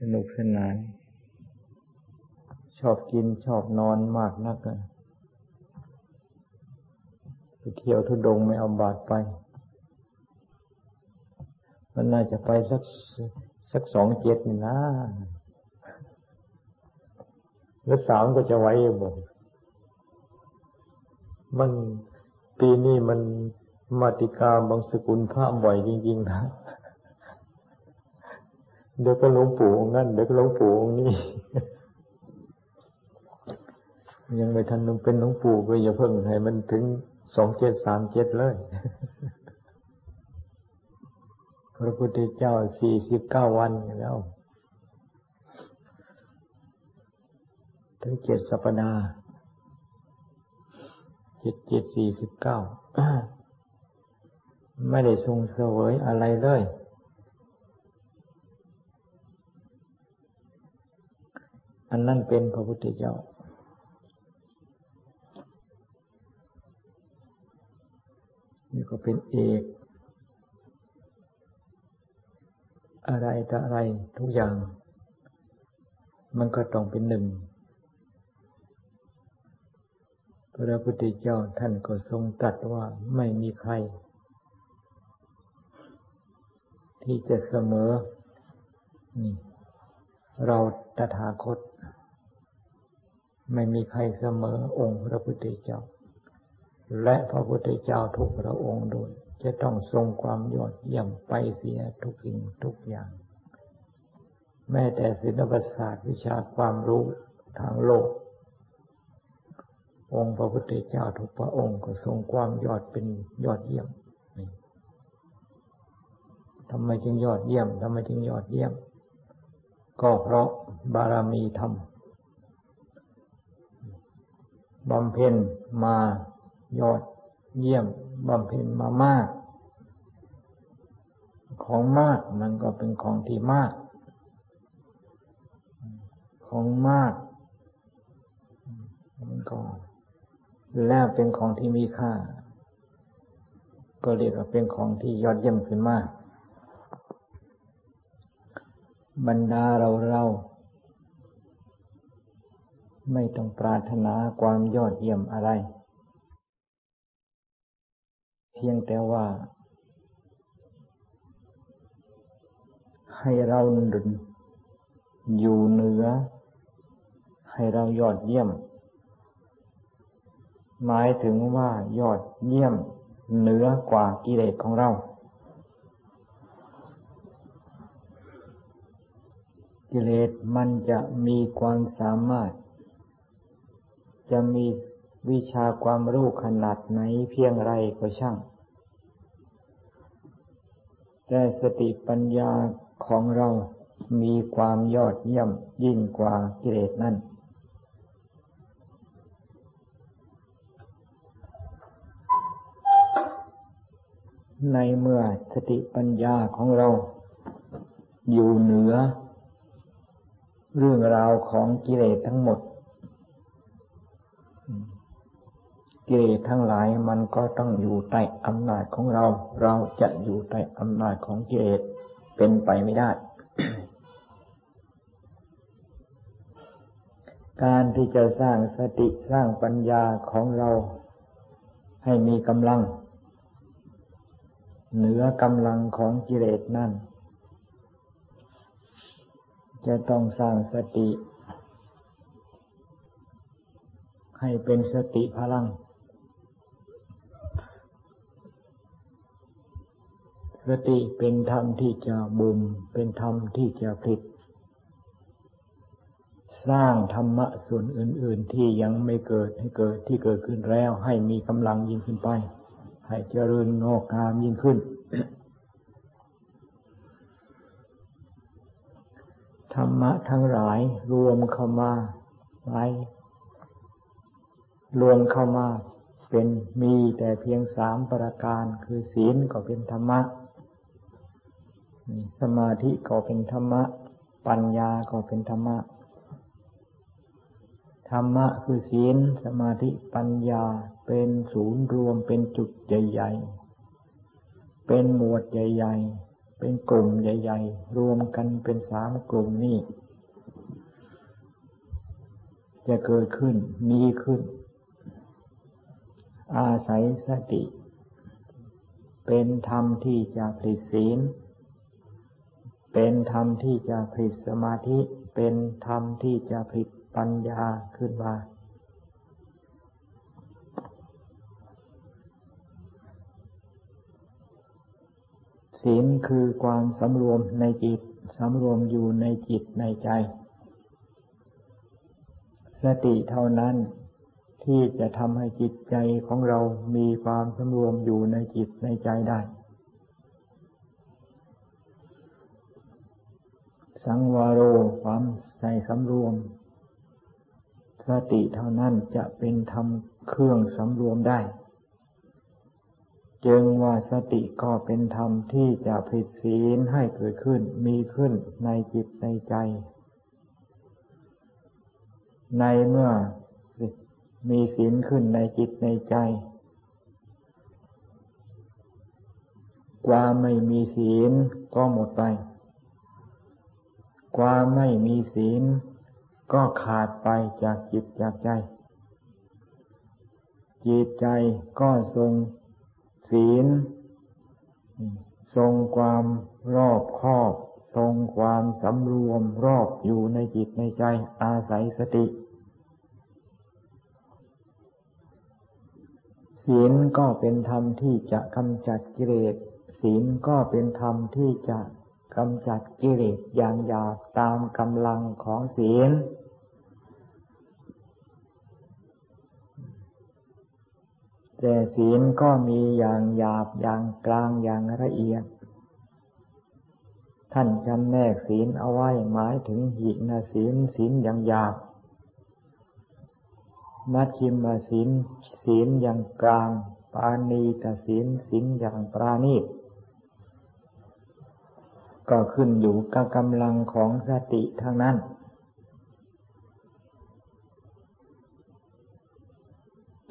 สนุกสนาน ชอบกินชอบนอนมากนักไปเที่ยวทุดงไม่เอาบาดไป มันน่าจะไปสักสักสองเจ็ดนี่นะแล้วสามก็จะไหว้บ่มันปีนี้มันมาติกาบางสกุลพระบ่อยจริงๆนะ เดี๋ยวก็หลวงปู่องนั่นเดี๋ยวก็หลวงปู่องนี้ ยังไม่ทันนุ่เป็นหลวงปู่ก็อย่าเพิ่งให้มันถึงสองเจ็ดสามเจ็ดเลยพระพุทธเจ้าสี่สิบเก้าวันแล้วถึงเจ็ดสัปดาห์เจ็ดเจ็ดสี่สิบเก้า ไม่ได้ทรงเสวยอะไรเลย อันนั้นเป็นพระพุทธเจ้า นี่ก็เป็นเอก อะไรต่ออะไรทุกอย่าง มันก็ต้องเป็นหนึ่ง พระพุทธเจ้าท่านก็ทรงตรัสว่าไม่มีใคร ที่จะเสมอ นี่เราตถาคต ไม่มีใครเสมอองค์พระพุทธเจ้า และพระพุทธเจ้าทุกพระองค์โดยจะต้องทรงความยอดเยี่ยมไปเสียทุกสิ่งทุกอย่าง แม้แต่ศิลปศาสตร์วิชาความรู้ทางโลก องค์พระพุทธเจ้าทุกพระองค์ก็ทรงความยอดเป็นยอดเยี่ยมทำไมจึงยอดเยี่ยมทำไมจึงยอดเยี่ยม ก็เพราะบารมีธรรม บำเพ็ญมายอดเยี่ยมบำเพ็ญมามาก ของมากมันก็เป็นของที่มาก ของมากมันก็แล้วเป็นของที่มีค่า ก็เรียกว่าเป็นของที่ยอดเยี่ยมขึ้นมาก บรรดาเราเรา ไม่ต้องปรารถนาความยอดเยี่ยมอะไร เพียงแต่ว่า ให้เราดุนอยู่เหนือ ให้เรายอดเยี่ยม หมายถึงว่ายอดเยี่ยมเหนือกว่ากิเลสของเรา กิเลสมันจะมีความสามารถ จะมีวิชาความรู้ขนาดไหนเพียงไรก็ช่าง แต่สติปัญญาของเรามีความยอดเยี่ยมยิ่งกว่ากิเลสนั่น ในเมื่อสติปัญญาของเรา อยู่เหนือ เรื่องราวของกิเลสทั้งหมด กิเลสทั้งหลายมันก็ต้องอยู่ใต้อำนาจของเรา เราจะอยู่ใต้อำนาจของกิเลสเป็นไปไม่ได้ การที่จะสร้างสติสร้างปัญญาของเราให้มีกำลัง เหนือกำลังของกิเลสนั่น จะต้องสร้างสติให้เป็นสติพลัง สติเป็นธรรมที่จะบุมเป็นธรรมที่จะผลิตสร้างธรรมะส่วนอื่น ๆ ที่ยังไม่เกิดให้เกิดที่เกิดขึ้นแล้ว ให้มีกำลังยิ่งขึ้นไป ให้เจริญงอกงามยิ่งขึ้นธรรมะทั้งหลายรวมเข้ามาไว้รวมเข้ามาเป็นมีแต่เพียงสามประการ คือศีลก็เป็นธรรมะ สมาธิก็เป็นธรรมะ ปัญญาก็เป็นธรรมะ ธรรมะคือศีล สมาธิปัญญาเป็นศูนย์รวมเป็นจุดใหญ่ๆ เป็นหมวดใหญ่ ๆ เป็นกลุ่มใหญ่ ๆ รวมกันเป็นสามกลุ่มนี้จะเกิดขึ้นมีขึ้น อาศัยสติ เป็นธรรมที่จะผลิตศีล เป็นธรรมที่จะผลิตสมาธิ เป็นธรรมที่จะผลิตปัญญาขึ้นมา ศีลคือความสำรวมในจิต สำรวมอยู่ในจิตในใจ สติเท่านั้นที่จะทำให้จิตใจของเรามีความสำรวมอยู่ในจิตในใจได้ สังวาโรความใส่สำรวม สติเท่านั้นจะเป็นธรรมเครื่องสำรวมได้ จึงว่าสติก็เป็นธรรมที่จะผิดศีลให้เกิดขึ้นมีขึ้นในจิตในใจ ในเมื่อมีศีลขึ้นในจิตในใจ ความไม่มีศีลก็หมดไป ความไม่มีศีล ก็ขาดไปจากจิตจากใจ จิตใจก็ทรงศีล ทรงความรอบคอบ ทรงความสำรวมรอบอยู่ในจิตในใจอาศัยสติ ศีลก็เป็นธรรมที่จะกำจัดกิเลสศีลก็เป็นธรรมที่จะ กำจัดกิเลสอย่างหยาบตามกำลังของศีล แต่ศีลก็มีอย่างหยาบอย่างกลางอย่างละเอียด ท่านจำแนกศีลเอาไว้หมายถึงหินศีลศีลอย่างหยาบมัชชิมศีลศีลอย่างกลาง ปาณีตศีลศีลอย่างปราณีต ก็ขึ้นอยู่กับกำลังของสติทางนั้น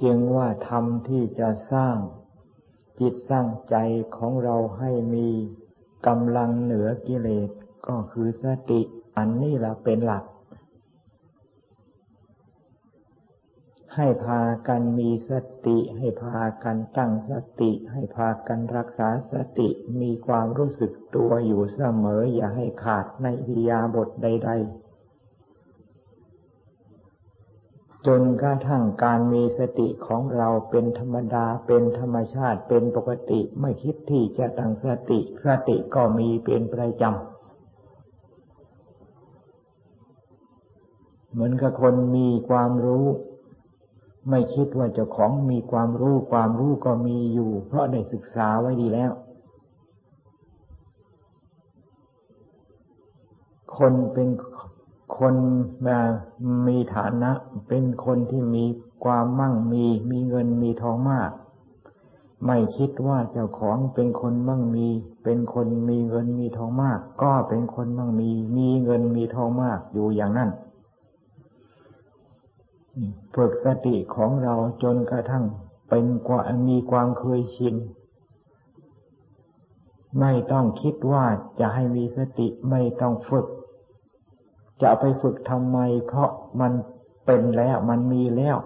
จึงว่าธรรมที่จะสร้างจิตสร้างใจของเราให้มีกำลังเหนือกิเลสก็คือสติอันนี้ละเป็นหลัก ให้พากันมีสติ ให้พากันตั้งสติ ให้พากันรักษาสติ มีความรู้สึกตัวอยู่เสมอ อย่าให้ขาดในวิยาบทใด ๆ จนกระทั่งการมีสติของเราเป็นธรรมดา เป็นธรรมชาติ เป็นปกติ ไม่คิดที่จะตั้งสติ สติก็มีเป็นประจำเหมือนกับคนมีความรู้ ไม่คิดว่าเจ้าของมีความรู้ความรู้ก็มีอยู่ เพราะได้ศึกษาไว้ดีแล้ว คนเป็นคนมามีฐานะ เป็นคนที่มีความมั่งมี มีเงินมีทองมาก ไม่คิดว่าเจ้าของเป็นคนมั่งมี เป็นคนมีเงินมีทองมาก ก็เป็นคนมั่งมี มีเงินมีทองมากอยู่อย่างนั้น ฝึกสติของเราจนกระทั่งเป็นกว่ามีความเคยชิน ไม่ต้องคิดว่าจะให้มีสติไม่ต้องฝึก จะไปฝึกทำไม เพราะมันเป็นแล้วมันมีแล้ว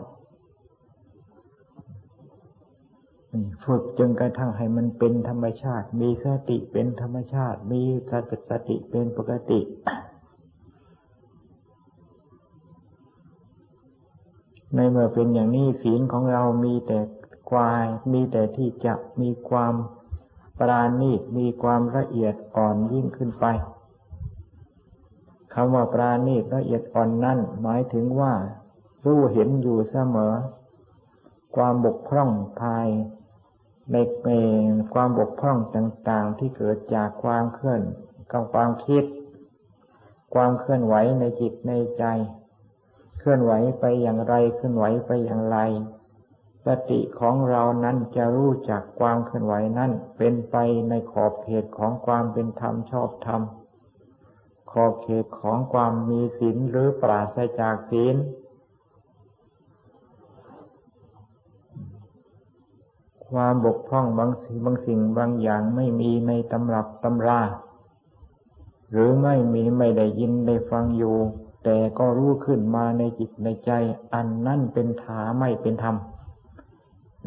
ฝึกจนกระทั่งให้มันเป็นธรรมชาติ มีสติเป็นธรรมชาติ มีสติสติเป็นปกติ ในเมื่อเป็นอย่างนี้ศีลของเรามีแต่ควาย มีแต่ที่จะมีความปราณีตมีความละเอียดอ่อนยิ่งขึ้นไปคำว่าปราณีตละเอียดอ่อนนั่นหมายถึงว่า รู้เห็นอยู่เสมอ ความบกพร่องภายในเองความบกพร่องต่างๆ ที่เกิดจากความเคลื่อนกับความคิด ความเคลื่อนไหวในจิตในใจ ลื่อนไหวไปอย่างไรเคลื่อนไหวไปอย่างไร สติของเรานั้นจะรู้จักความเคลื่อนไหวนั้นเป็นไปในขอบเขตของความเป็นธรรมชอบธรรม ขอบเขตของความมีศีลหรือปราศจากศีลคความบกพร่องบางสิ่งบางสิ่งบางอย่างไม่มีในตำรับตำรา หรือไม่มีไม่ได้ยินได้ฟังอยู่ แต่ก็รู้ขึ้นมาในจิตในใจ อันนั่นเป็นถาไม่เป็นธรรม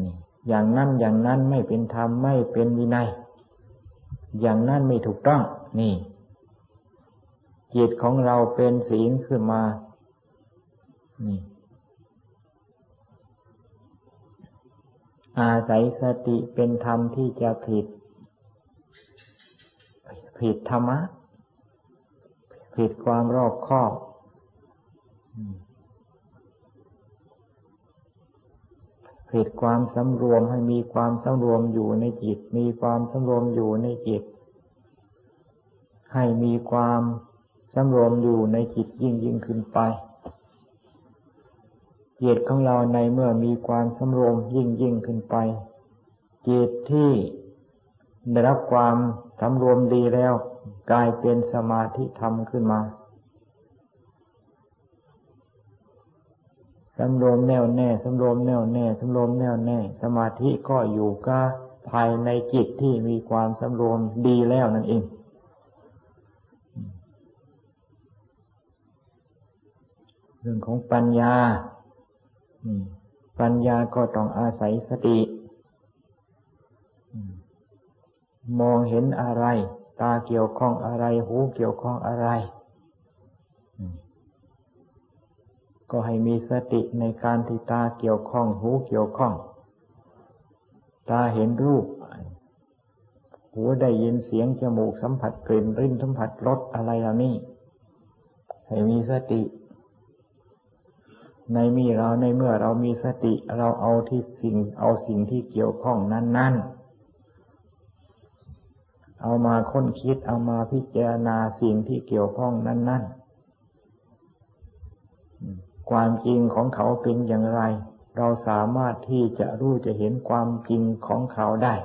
นี่อย่างนั้นอย่างนั้นไม่เป็นธรรมไม่เป็นวินัย อย่างนั้นไม่ถูกต้อง นี่ จิตของเราเป็นศีลขึ้นมา นี่ อาศัยสติเป็นธรรมที่จะผิด ผิดธรรมะ ผิดความรอบคอบ ผิดความสำรวมให้มีความสำรวมอยู่ในจิต มีความสำรวมอยู่ในจิต ให้มีความสำรวมอยู่ในจิตยิ่งยิ่งขึ้นไปจิตของเราในเมื่อมีความสำรวมยิ่งยิ่งขึ้นไปจิตที่ได้รับความสำรวมดีแล้ว กลายเป็นสมาธิธรรมขึ้นมา สำรวมแน่วแน่สำรวมแน่วแน่สำรวมแน่วแน่ สมาธิก็อยู่ก็ภายในจิตที่มีความสำรวมดีแล้วนั่นเอง เรื่องของปัญญาปัญญาก็ต้องอาศัยสติ มองเห็นอะไร ตาเกี่ยวข้องอะไร หูเกี่ยวข้องอะไร ก็ให้มีสติในการที่ตาเกี่ยวข้องหูเกี่ยวข้อง ตาเห็นรูป หูได้ยินเสียงจมูกสัมผัสกลิ่นริ้นสัมผัสรสอะไรเหล่านี้ ให้มีสติ ในมีเราในเมื่อเรามีสติเราเอาที่สิ่ง เอาสิ่งที่เกี่ยวข้องนั้น ๆเอามาค้นคิดเอามาพิจารณาสิ่งที่เกี่ยวข้องนั้น ๆ ความจริงของเขาเป็นอย่างไร เราสามารถที่จะรู้จะเห็นความจริงของเขาได้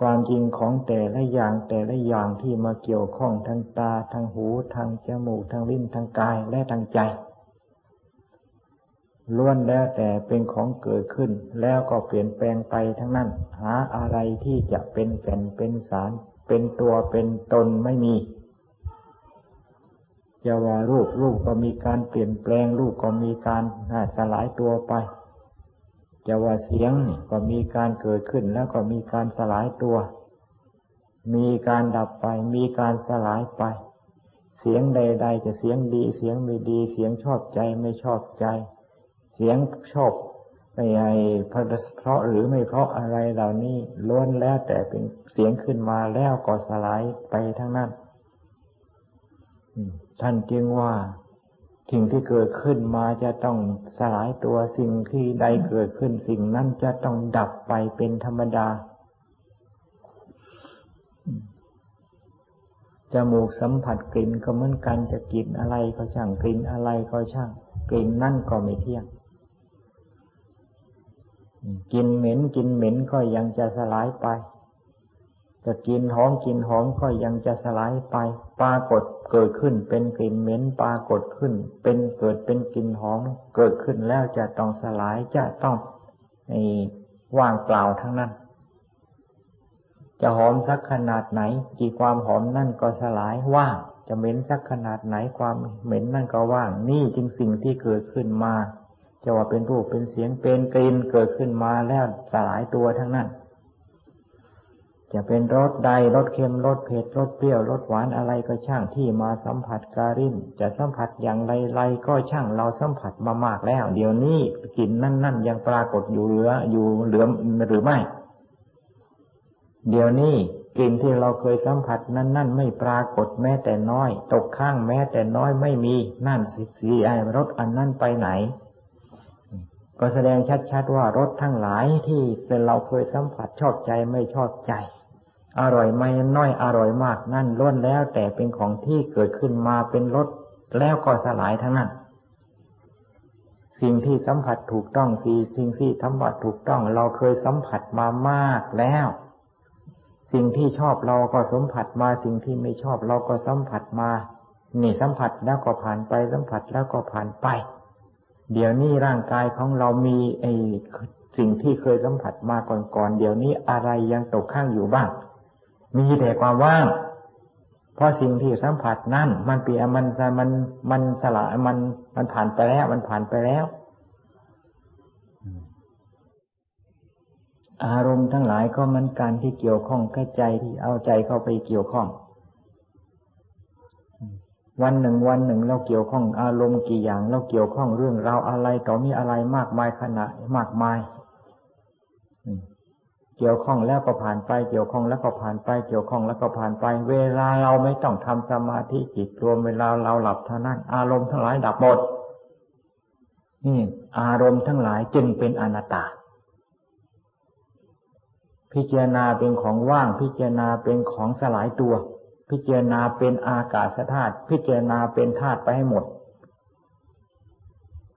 ความจริงของแต่ละอย่างแต่ละอย่างที่มาเกี่ยวข้องทางตาทางหูทางจมูกทางลิ้นทางกายและทางใจล้วนแล้วแต่เป็นของเกิดขึ้น แล้วก็เปลี่ยนแปลงไปทั้งนั้น หาอะไรที่จะเป็นแก่นเป็นสาร เป็นตัวเป็นตนไม่มี จะว่ารูปรูปก็มีการเปลี่ยนแปลงรูปก็มีการสลายตัวไป จะว่าเสียงก็มีการเกิดขึ้นแล้วก็มีการสลายตัว มีการดับไป มีการสลายไป เสียงใด ๆ จะเสียงดี เสียงไม่ดี เสียงชอบใจไม่ชอบใจ เสียงชอบไม่ไอ้เพราะหรือไม่เพราะอะไรเหล่านี้ล้วนแล้วแต่เป็นเสียงขึ้นมาแล้วก็สลายไปทั้งนั้น ท่านจึงว่าสิ่งที่เกิดขึ้นมาจะต้องสลายตัวสิ่งที่ใดเกิดขึ้นสิ่งนั้นจะต้องดับไปเป็นธรรมดา จมูกสัมผัสกลิ่นก็เหมือนกันจะกลิ่นอะไรก็ช่างกลิ่นอะไรก็ช่างกลิ่นนั่นก็ไม่เที่ยงกินเหม็นกินเหม็นก็ยังจะสลายไป จะกินหอมกินหอมก็ยังจะสลายไป ปรากฏเกิดขึ้นเป็นกลิ่นเหม็นปรากฏขึ้น เป็นเกิดเป็นกลิ่นหอม เกิดขึ้นแล้วจะต้องสลายจะต้องอว่างเปล่าทั้งนั้น จะหอมสักขนาดไหนกี่ความหอมนั่นก็สลายว่าง จะเหม็นสักขนาดไหนความเหม็นนั่นก็ว่าง นี่จึงสิ่งที่เกิดขึ้นมา จะว่าเป็นรูปเป็นเสียงเป็นกลิ่นเกิดขึ้นมาแล้วสลายตัวทั้งนั้น จะเป็นรสใดรสเค็มรสเผ็ดรสเปรี้ยวรสหวานอะไรก็ช่างที่มาสัมผัสการินจะสัมผัสอย่างไรไรก็ช่างเราสัมผัสมามากแล้ว เดี๋ยวนี้กลิ่นนั่นนั่นยังปรากฏอยู่เหลืออยู่เหลือหรือไม่ เดี๋ยวนี้กลิ่นที่เราเคยสัมผัสนั้นนั่นไม่ปรากฏแม้แต่น้อย ตกข้างแม้แต่น้อยไม่มีนั่นสิสีไอรสอันนั้นไปไหน ก็แสดงชัดๆว่ารสทั้งหลายที่เป็นเราเคยสัมผัสชอบใจไม่ชอบใจ อร่อยไม่น้อยอร่อยมากนั่นล้วนแล้วแต่เป็นของที่เกิดขึ้นมาเป็นรสแล้วก็สลายทั้งนั้น สิ่งที่สัมผัสถูกต้องสีสิ่งที่สัมผัสถูกต้อง เราเคยสัมผัสมามากแล้ว สิ่งที่ชอบเราก็สัมผัสมาสิ่งที่ไม่ชอบเราก็สัมผัสมา นี่สัมผัสแล้วก็ผ่านไปสัมผัสแล้วก็ผ่านไป เดี๋ยวนี้ร่างกายของเรามีไอ้สิ่งที่เคยสัมผัสมาก่อนๆเดี๋ยวนี้อะไรยังตกข้างอยู่บ้าง มีแต่ความว่าง เพราะสิ่งที่สัมผัสนั่นมันเปลี่ยนมันมันมันสละมันมันผ่านไปแล้ว มันผ่านไปแล้ว อารมณ์ทั้งหลายก็มันการที่เกี่ยวข้องกับใจที่เอาใจเข้าไปเกี่ยวข้อง วันหนึ่งวันหนึ่งเราเกี่ยวข้องอารมณ์กี่อย่าง เราเกี่ยวข้องเรื่องราวอะไรต่อมีอะไรมากมายขนาดมากมายเกี่ยวข้องแล้วก็ผ่านไป เกี่ยวข้องแล้วก็ผ่านไป เกี่ยวข้องแล้วก็ผ่านไป เวลาเราไม่ต้องทำสมาธิจิตรวมเวลาเราหลับเท่านั้นอารมณ์ทั้งหลายดับหมดนี่อารมณ์ทั้งหลายจึงเป็นอนัตตา พิจารณาเป็นของว่าง พิจารณาเป็นของสลายตัว พิจารณาเป็นอากาศธาตุพิจารณาเป็นธาตุไปให้หมด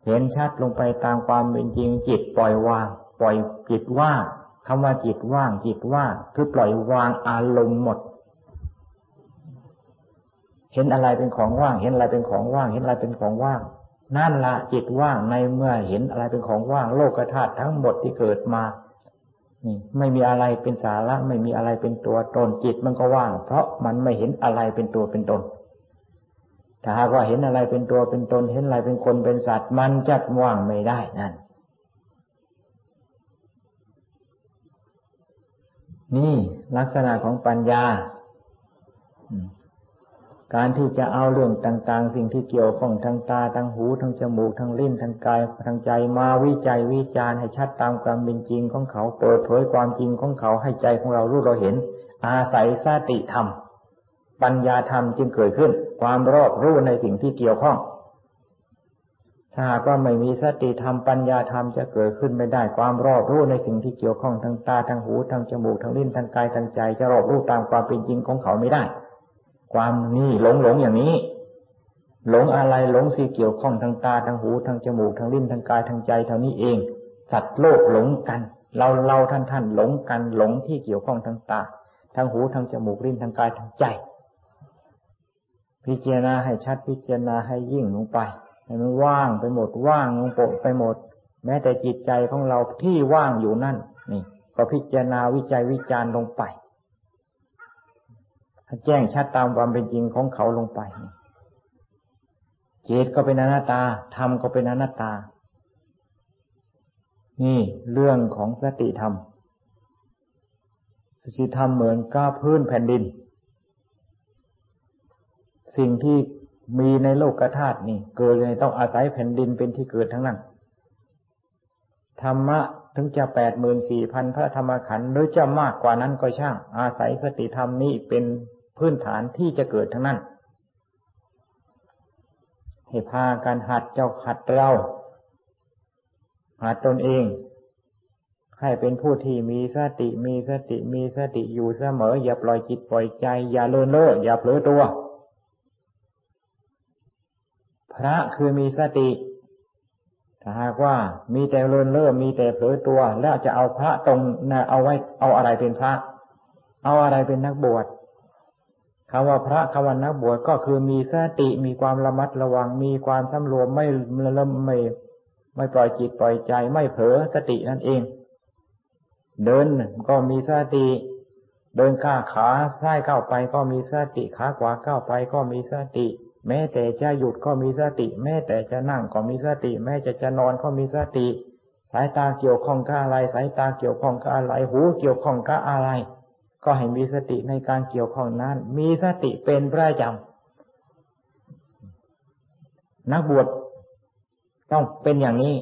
เห็นชัดลงไปตามความเป็นจริงจิตปล่อยวาง ปล่อยจิตว่างคำว่าจิตว่างจิตว่างคือปล่อยวางอารมณ์หมด เห็นอะไรเป็นของว่าง เห็นอะไรเป็นของว่าง เห็นอะไรเป็นของว่าง นั่นละจิตว่างในเมื่อเห็นอะไรเป็นของว่าง โลกธาตุทั้งหมดที่เกิดมา นี่ไม่มีอะไรเป็นสาระไม่มีอะไรเป็นตัวตนจิตมันก็ว่าง เพราะมันไม่เห็นอะไรเป็นตัวเป็นตนถ้าหากว่าเห็นอะไรเป็นตัวเป็นตน เห็นอะไรเป็นคนเป็นสัตว์ มันจะว่างไม่ได้นั่นนี่ลักษณะของปัญญา การที่จะเอาเรื่องต่างๆ สิ่งที่เกี่ยวข้องทางตาทางหูทางจมูกทางลิ้นทางกายทางใจมาวิจัยวิจารณ์ให้ชัดตามความเป็นจริงของเขาเปิดเผยความจริงของเขาให้ใจของเรารู้เราเห็น อาศัยสติธรรม ปัญญาธรรมจึงเกิดขึ้น ความรอบรู้ในสิ่งที่เกี่ยวข้อง ถ้าหากว่าไม่มีสติธรรมปัญญาธรรมจะเกิดขึ้นไม่ได้ ความรอบรู้ในสิ่งที่เกี่ยวข้องทางตาทางหูทางจมูกทางลิ้นทางกายทางใจ จะรอบรู้ตามความเป็นจริงของเขาไม่ได้ ความนี่หลงหลงอย่างนี้ หลงอะไรหลงสิเกี่ยวข้องทางตาทางหูทางจมูกทางลิ้นทางกายทางใจเท่านี้เอง สัตว์โลกหลงกัน เราเราท่านท่านหลงกันหลงที่เกี่ยวข้องทางตาทางหูทางจมูกลิ้นทางกายทางใจ พิจารณาให้ชัดพิจารณาให้ยิ่งลงไปให้มันว่างไปหมดว่างลงไปหมด แม้แต่จิตใจของเราที่ว่างอยู่นั่นนี่ ก็พิจารณาวิจัยวิจารณ์ลงไป แจ้งชัดตามความเป็นจริงของเขาลงไปเจตก็เป็นอนัตตา ธรรมก็เป็นอนัตตา นี่เรื่องของสติธรรม สติธรรมเหมือนก้าพื้นแผ่นดิน สิ่งที่มีในโลกธาตุนี่ เกิดเลยต้องอาศัยแผ่นดินเป็นที่เกิดทั้งนั้น ธรรมะถึงจะแปดหมื่นสี่พันพระธรรมขันธ์หรือจะมากกว่านั้นก็ช่าง อาศัยสติธรรมนี้เป็น พื้นฐานที่จะเกิดทั้งนั้น ให้พากันหัดเจ้าขัดเรา หัดตนเอง ให้เป็นผู้ที่มีสติมีสติมีสติอยู่เสมอ อย่าปล่อยจิตปล่อยใจ อย่าเลินเล่ออย่าเผลอตัว พระคือมีสติถ้าหากว่ามีแต่เลินเล่อมีแต่เผลอตัว แล้วจะเอาพระตรงเอาไว้ เอาอะไรเป็นพระ เอาอะไรเป็นนักบวช คำว่าพระคำว่านักบวชก็คือมีสติมีความระมัดระวัง มีความสำรวมไม่ละไม่ไม่ปล่อยจิตปล่อยใจไม่เผลอสตินั่นเอง เดินก็มีสติ เดินข้าขาซ้ายเข้าไปก็มีสติขาขวาเข้าไปก็มีสติ แม้แต่จะหยุดก็มีสติ แม้แต่จะนั่งก็มีสติ แม้จะจะนอนก็มีสติ สายตาเกี่ยวข้องกับอะไร สายตาเกี่ยวข้องกับอะไร หูเกี่ยวข้องกับอะไร ก็ให้มีสติในการเกี่ยวข้องนั้น มีสติเป็นประจำนักบวชต้องเป็นอย่างนี้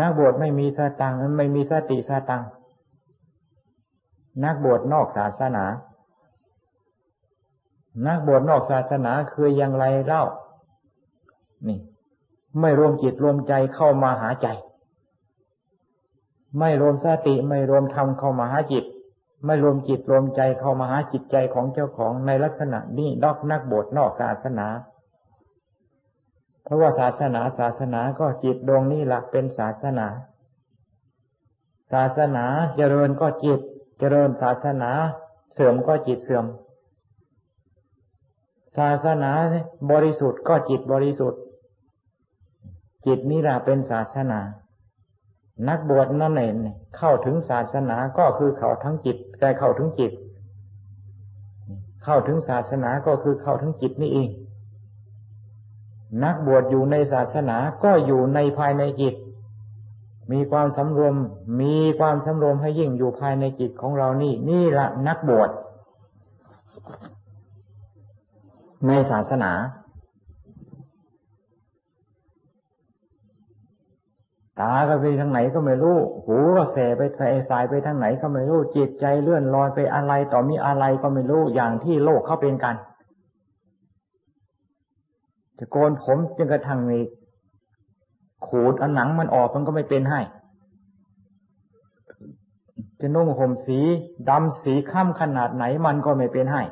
นักบวชไม่มีสตังไม่มีสติสตังนักบวชนอกศาสนา นักบวชนอกศาสนาคืออย่างไรเล่า นี่ ไม่รวมจิตรวมใจเข้ามาหาใจ ไม่รวมสติไม่รวมธรรมเข้ามาหาจิต ไม่รวมจิตรวมใจเข้ามาหาจิตใจของเจ้าของในลักษณะนี้นอกนักบวชนอกศาสนา เพราะว่าศาสนาศาสนาก็จิตดวงนี้หลักเป็นศาสนา ศาสนาเจริญก็จิต เจริญศาสนาเสื่อมก็จิตเสื่อม ศาสนาบริสุทธิ์ก็จิตบริสุทธิ์ จิตนี่แหละเป็นศาสนา นักบวชนั่นเองเข้าถึงศาสนาก็คือเขาทั้งจิต ได้เข้าถึงจิต เข้าถึงศาสนาก็คือเข้าถึงจิตนี่เอง นักบวชอยู่ในศาสนาก็อยู่ในภายในจิต มีความสำรวม มีความสำรวมให้ยิ่งอยู่ภายในจิตของเรานี่ นี่ละนักบวชในศาสนา ตาก็ไปทางไหนก็ไม่รู้ หูก็แสไปใส่สายไปทางไหนก็ไม่รู้ จิตใจเลื่อนลอยไปอะไรต่อมีอะไรก็ไม่รู้ อย่างที่โลกเขาเป็นกัน จะโกนผมจนกระทั่งมีขูดอันหนังมันออกมันก็ไม่เป็นให้ จะนุ่งห่มสีดำสีข้ามขนาดไหนมันก็ไม่เป็นให้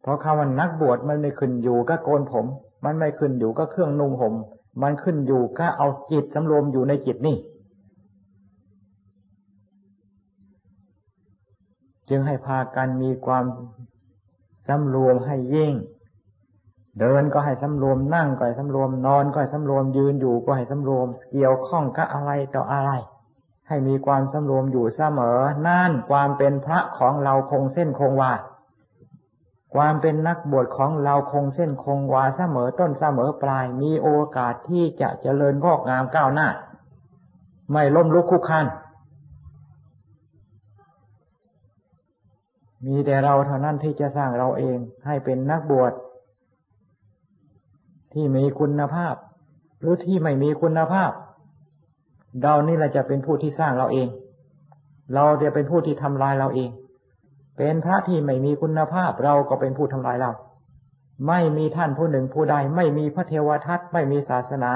เพราะคำว่านักบวชมันไม่ขึ้นอยู่ก็โกนผม มันไม่ขึ้นอยู่ก็เครื่องนุ่งห่ม มันขึ้นอยู่ก็เอาจิตสำรวมอยู่ในจิตนี่ จึงให้พากันมีความสำรวมให้ยิ่ง เดินก็ให้สำรวมนั่งก็ให้สำรวมนอนก็ให้สำรวมยืนอยู่ก็ให้สำรวมเกี่ยวข้องกับอะไรต่ออะไรให้มีความสำรวมอยู่เสมอ นั่นความเป็นพระของเราคงเส้นคงวา ความเป็นนักบวชของเราคงเส้นคงวาเสมอต้นเสมอปลาย มีโอกาสที่จะเจริญงอกงามก้าวหน้า ไม่ล้มลุกคุกคันมีแต่เราเท่านั้นที่จะสร้างเราเองให้เป็นนักบวชที่มีคุณภาพ หรือที่ไม่มีคุณภาพ เรานี่แหละจะเป็นผู้ที่สร้างเราเอง เราจะเป็นผู้ที่ทำลายเราเอง เป็นพระที่ไม่มีคุณภาพเราก็เป็นผู้ทำลายเรา ไม่มีท่านผู้หนึ่งผู้ใด ไม่มีพระเทวทัตไม่มีศาสนา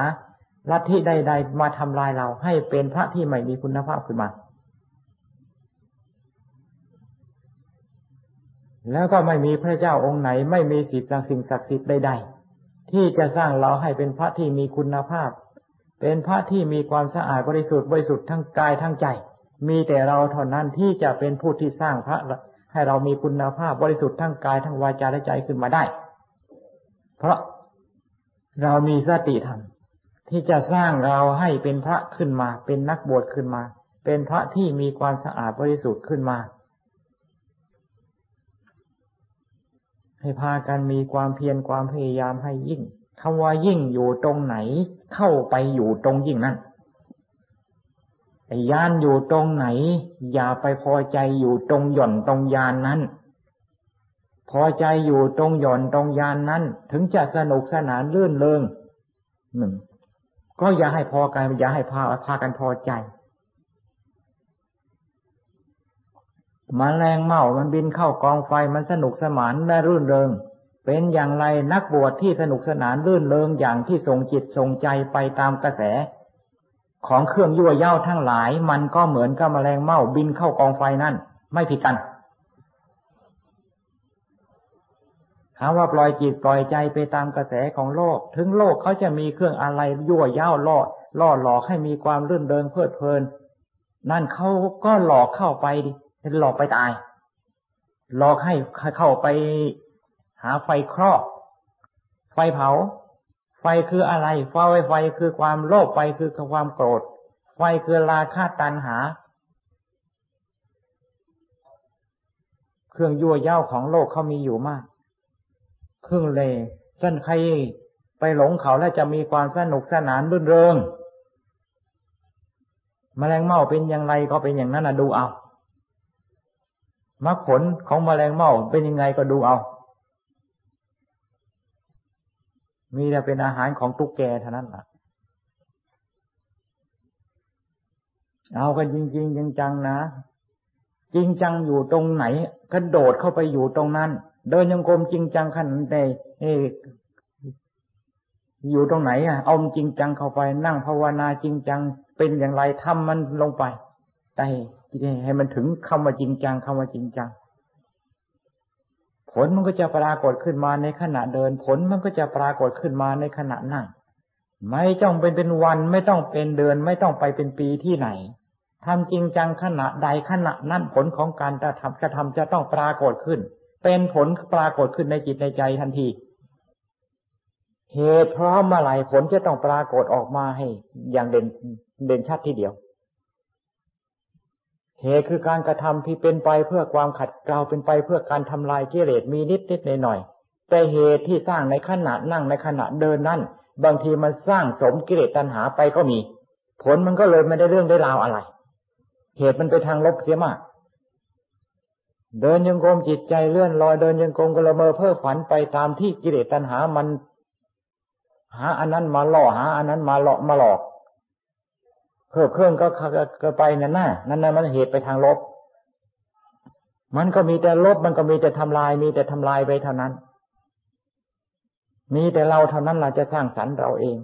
ลัทธิใด ๆ มาทำลายเราให้เป็นพระที่ไม่มีคุณภาพขึ้นมา แล้วก็ไม่มีพระเจ้าองค์ไหน ไม่มีสิ่งสิ่งศักดิ์สิทธิ์ใด ๆ ที่จะสร้างเราให้เป็นพระที่มีคุณภาพ เป็นพระที่มีความสะอาดบริสุทธิ์บริสุทธิ์ทั้งกายทั้งใจ มีแต่เราเท่านั้นที่จะเป็นผู้ที่สร้างพระ ให้เรามีคุณภาพบริสุทธิ์ทั้งกายทั้งวาจาและใจขึ้นมาได้ เพราะเรามีสติธรรมที่จะสร้างเราให้เป็นพระขึ้นมา เป็นนักบวชขึ้นมา เป็นพระที่มีความสะอาดบริสุทธิ์ขึ้นมา ให้พากันมีความเพียรความพยายามให้ยิ่งคำว่ายิ่งอยู่ตรงไหน เข้าไปอยู่ตรงยิ่งนั้น ยานอยู่ตรงไหน อย่าไปพอใจอยู่ตรงหย่อนตรงยานนั้น พอใจอยู่ตรงหย่อนตรงยานนั้น ถึงจะสนุกสนานลื่นเริงหนึ่งก็อย่าให้พอกันอย่าให้พาพากันพอใจมแมลงเม่ามันบินเข้ากองไฟมันสนุกสนานและรื่นเริง เป็นอย่างไรนักบวชที่สนุกสนานรื่นเริงอย่างที่ส่งจิตส่งใจไปตามกระแส ของเครื่องยั่วเย้าทั้งหลาย มันก็เหมือนกับแมลงเม่าบินเข้ากองไฟนั่น ไม่ผิดกันถามว่าปล่อยจิตปล่อยใจไปตามกระแสของโลก ถึงโลกเขาจะมีเครื่องอะไรยั่วเย้าล่อล่อหลอกให้มีความรื่นเริงเพลิดเพลิน นั่นเขาก็หลอกเข้าไปหลอกไปตาย หลอกให้เข้าไปหาไฟครอบไฟเผา ไฟคืออะไรไฟไฟคือความโลภไฟคือความโกรธ ไฟคือราคะตัณหา เครื่องยั่วเย้าของโลกเขามีอยู่มาก เครื่องเลยส้นใครไปหลงเขาแล้วจะมีความสนุกสนานรื่นเริงมแมลงเม่าเป็นอย่างไรก็เป็นอย่างนั้นนะดูเอามรรคผลของมแมลงเม่าเป็นยังไงก็ดูเอา มีแต่เป็นอาหารของตุ๊กแกเท่านั้นล่ะเอากันจริงๆจังๆนะ จริงจังอยู่ตรงไหนกระโดดเข้าไปอยู่ตรงนั้น เดินยังกรมจริงจังขันใดเออยู่ตรงไหนอะเอาจริงจังเข้าไป นั่งภาวนาจริงจัง เป็นอย่างไรทำมันลงไปแต่ให้มันถึงคำว่าจริงจังคำว่าจริงจัง ผลมันก็จะปรากฏขึ้นมาในขณะเดิน ผลมันก็จะปรากฏขึ้นมาในขณะนั่ง ไม่ต้องเป็นเป็นวันไม่ต้องเป็นเดือน ไม่ต้องไปเป็นปีที่ไหนทำจริงจังขณะใดขณะนั้นผลของการกระทำกระทำจะต้องปรากฏขึ้น เป็นผลปรากฏขึ้นในจิตในใจทันทีเหตุพร้อมเมื่อไหร่ผลจะต้องปรากฏออกมาให้ อย่างเด่นเด่นชัดทีเดียว เหตุคือการกระทำที่เป็นไปเพื่อความขัดเกลาเป็นไปเพื่อการทำลายกิเลสมีนิดนิดหน่อยหน่อยแต่เหตุที่สร้างในขณะนั่งในขณะเดินนั่นบางทีมันสร้างสมกิเลสตัณหาไปก็มี ผลมันก็เลยไม่ได้เรื่องได้ราวอะไร เหตุมันไปทางลบเสียมาก เดินยังกรมจิตใจเลื่อนลอยเดินยังกรมก็ละเมอเพ้อฝันไปตามที่กิเลสตัณหามัน หาอันนั้นมาหล่อหาอันนั้นมาหลอกมาหลอก เครื่องเครื่องก็ก็ไปนั่นน่ะนั่นน่ะมันเหตุไปทางลบ มันก็มีแต่ลบ มันก็มีแต่ทำลาย มีแต่ทำลายไปเท่านั้น มีแต่เราเท่านั้นเราจะสร้างสรรค์เราเอง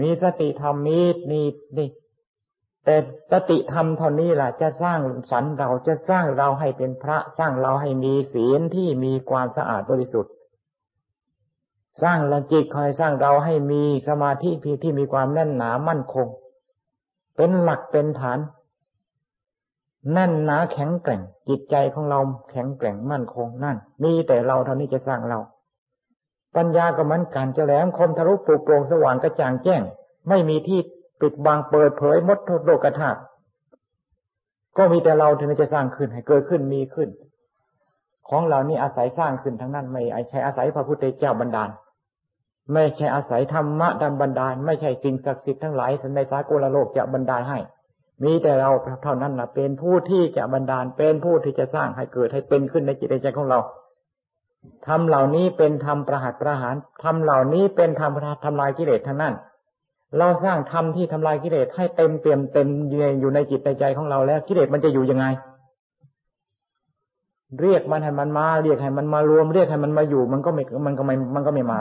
มีสติธรรมมีนี่นี่แต่สติธรรมเท่านี้ล่ะ จะสร้างสรรค์เราจะสร้างเราให้เป็นพระ สร้างเราให้มีศีลที่มีความสะอาดบริสุทธิ์ สร้างลัจิตคอยสร้างเราให้มีสมาธิที่มีความแน่นหนามั่นคง เป็นหลักเป็นฐาน แน่นหนาแข็งแกร่ง จิตใจของเราแข็งแกร่งมั่นคงนั่น มีแต่เราเท่านี้จะสร้างเรา ปัญญาก็มือนกันจะแหลมคมทะลุปลุกโปร่งสว่างกระจ่างแจ้ง ไม่มีที่ปิดบังเปิดเผยมดโลกธาตุก็มีแต่เราที่จะสร้างขึ้นให้เกิดขึ้นมีขึ้น ของเรานี่อาศัยสร้างขึ้นทั้งนั้น ไม่ใช่อาศัยพระพุทธเจ้าบันดาล ไม่ใช่อาศัยธรรมะดันบันดาล ไม่ใช่สิ่งศักดิ์สิทธิ์ทั้งหลายในสากลโลกจะบันดาลให้ มีแต่เราเท่านั้นนะเป็นผู้ที่จะบันดาล เป็นผู้ที่จะสร้างให้เกิดให้เป็นขึ้นในจิตใจของเราทำเหล่านี้เป็นธรรมประหัตประหารทำเหล่านี้เป็นธรรมทำลายกิเลสทั้งนั้น เราสร้างธรรมที่ทำลายกิเลสให้เต็มเปี่ยมเต็มอยู่ในจิตในใจของเราแล้ว กิเลสมันจะอยู่ยังไง เรียกมันให้มันมา เรียกให้มันมารวม เรียกให้มันมาอยู่ มันก็ไม่ มันก็ไม่ มันก็ไม่มา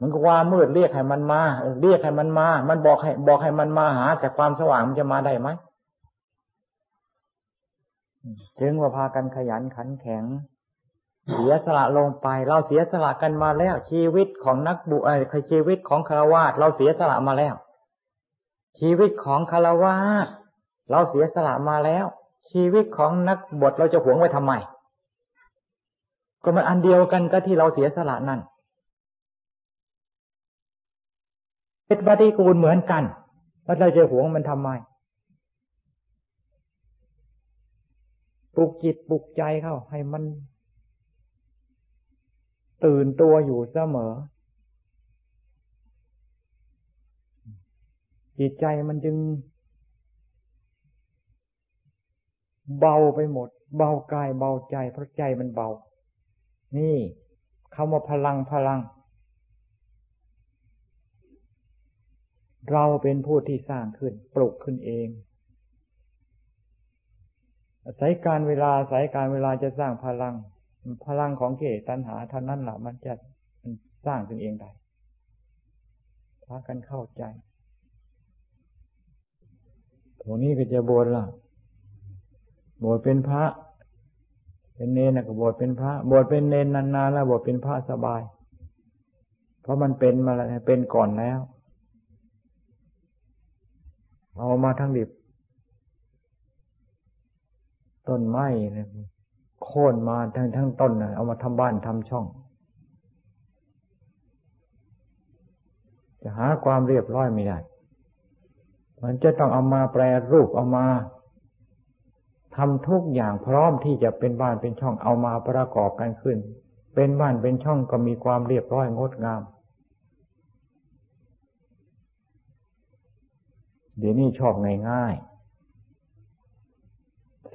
มันก็ว่ามืดเรียกให้มันมา เรียกให้มันมา มันบอกให้ บอกให้มันมาหาแต่ความสว่างมันจะมาได้ไหมจึงว่าพากันขยันขันแข็ง เสียสละลงไป เราเสียสละกันมาแล้ว ชีวิตของนักบุเออชีวิตของคารวาสเราเสียสละมาแล้ว ชีวิตของคารวาสเราเสียสละมาแล้ว ชีวิตของนักบวชเราจะหวงไว้ทำไมก็มันอันเดียวกันก็ที่เราเสียสละนั่น เป็นปฏิกูลเหมือนกัน แล้วเราจะหวงมันทำไมปลุกจิตปลุกใจเข้า ให้มัน ตื่นตัวอยู่เสมอ จิตใจมันจึง เบาไปหมด เบากายเบาใจเพราะใจมันเบา นี่คำว่าพลังพลัง เราเป็นผู้ที่สร้างขึ้น ปลุกขึ้นเองอาศัยการเวลาอาศัยการเวลาจะสร้างพลัง พลังของเกตัณหาเท่านั้นแหละมันจะสร้างขึ้นเองได้พากันเข้าใจ ตรงนี้ก็จะบวชละบวชเป็นพระ เป็นเนนก็บวชเป็นพระ บวชเป็นเนนนานๆแล้วบวชเป็นพระสบาย เพราะมันเป็นมาแล้วเป็นก่อนแล้ว เอามาทั้งดิบ ต้นไม้เนี่ยโค่นมาทั้งทั้งต้นนะเอามาทำบ้านทำช่อง จะหาความเรียบร้อยไม่ได้ มันจะต้องเอามาแปรรูปเอามาทำทุกอย่างพร้อมที่จะเป็นบ้านเป็นช่องเอามาประกอบกันขึ้น เป็นบ้านเป็นช่องก็มีความเรียบร้อยงดงาม เดี๋ยวนี้ชอบง่ายๆ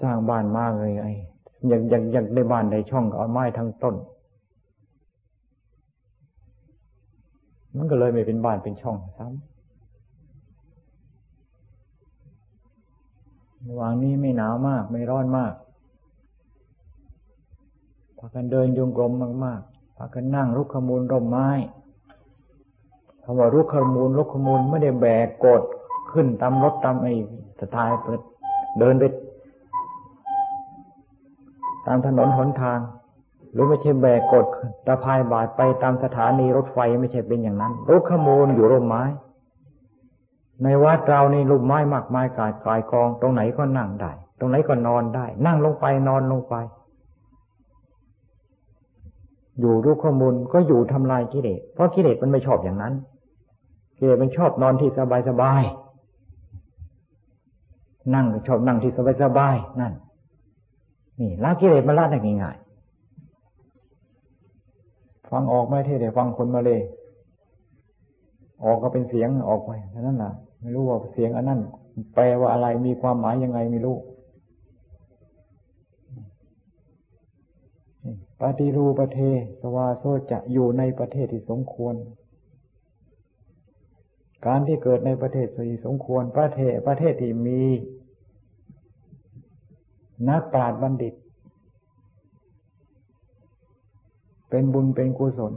สร้างบ้านมากเลยไอ้อย่างอย่างอย่างในบ้านในช่องเอาไม้ทั้งต้น มันก็เลยไม่เป็นบ้านเป็นช่องซ้ำระหว่างนี้ไม่หนาวมาก ไม่ร้อนมากพากันเดินยงกลมมากๆพากันนั่งรุกขมูลร่มไม้คำว่ารุกขมูลรุกขมูลไม่ได้แบกกด ขึ้นตามรถตามไอ้สไตล์เปิด เดินไปตามถนนหนทาง หรือไม่ใช่แบกกดตะพายบาดไปตามสถานีรถไฟไม่ใช่เป็นอย่างนั้นรุกขมูลอยู่ร่มไม้ ในวัดเรานี่ร่มไม้มากมายกายกายกอง ตรงไหนก็นั่งได้ ตรงไหนก็นอนได้ นั่งลงไปนอนลงไป อยู่รู้ข้อมูลก็อยู่ทำลายกิเลสเพราะกิเลสมันไม่ชอบอย่างนั้นกิเลสมันชอบนอนที่สบายสบาย นั่งชอบนั่งที่สบายสบายนั่น นี่ละกิเลสมันละได้ง่ายๆฟังออกไหมที่เดี๋ยวฟังคนมาเลย ออกก็เป็นเสียงออกไปแค่นั้นแหละไม่รู้ว่าเสียงอันนั้นแปลว่าอะไรมีความหมายยังไงไม่รู้ปฏิรูประเทศสวาโซจะอยู่ในประเทศที่สมควร การที่เกิดในประเทศสีสมควรประเทศประเทศที่มี นักปราชญ์บัณฑิต เป็นบุญเป็นกุศล